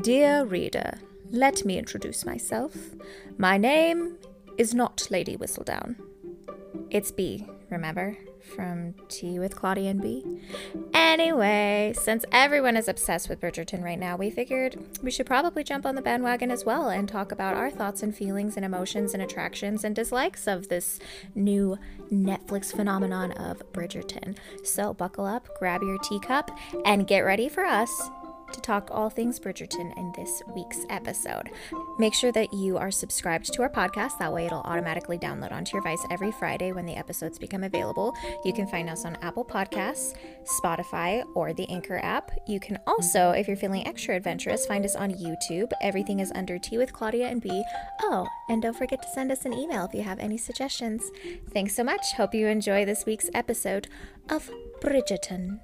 Dear reader, let me introduce myself. My name is not Lady Whistledown. It's B, remember? From Tea with Claudia and B. Anyway, since everyone is obsessed with Bridgerton right now, we figured we should probably jump on the bandwagon as well and talk about our thoughts and feelings and emotions and attractions and dislikes of this new Netflix phenomenon of Bridgerton. So buckle up, grab your teacup, and get ready for us to talk all things Bridgerton in this week's episode. Make sure that you are subscribed to our podcast. That way, it'll automatically download onto your device every Friday when the episodes become available. You can find us on Apple Podcasts, Spotify, or the Anchor app. You can also, if you're feeling extra adventurous, find us on YouTube. Everything is under Tea with Claudia and B. Oh, and don't forget to send us an email if you have any suggestions. Thanks so much. Hope you enjoy this week's episode of Bridgerton.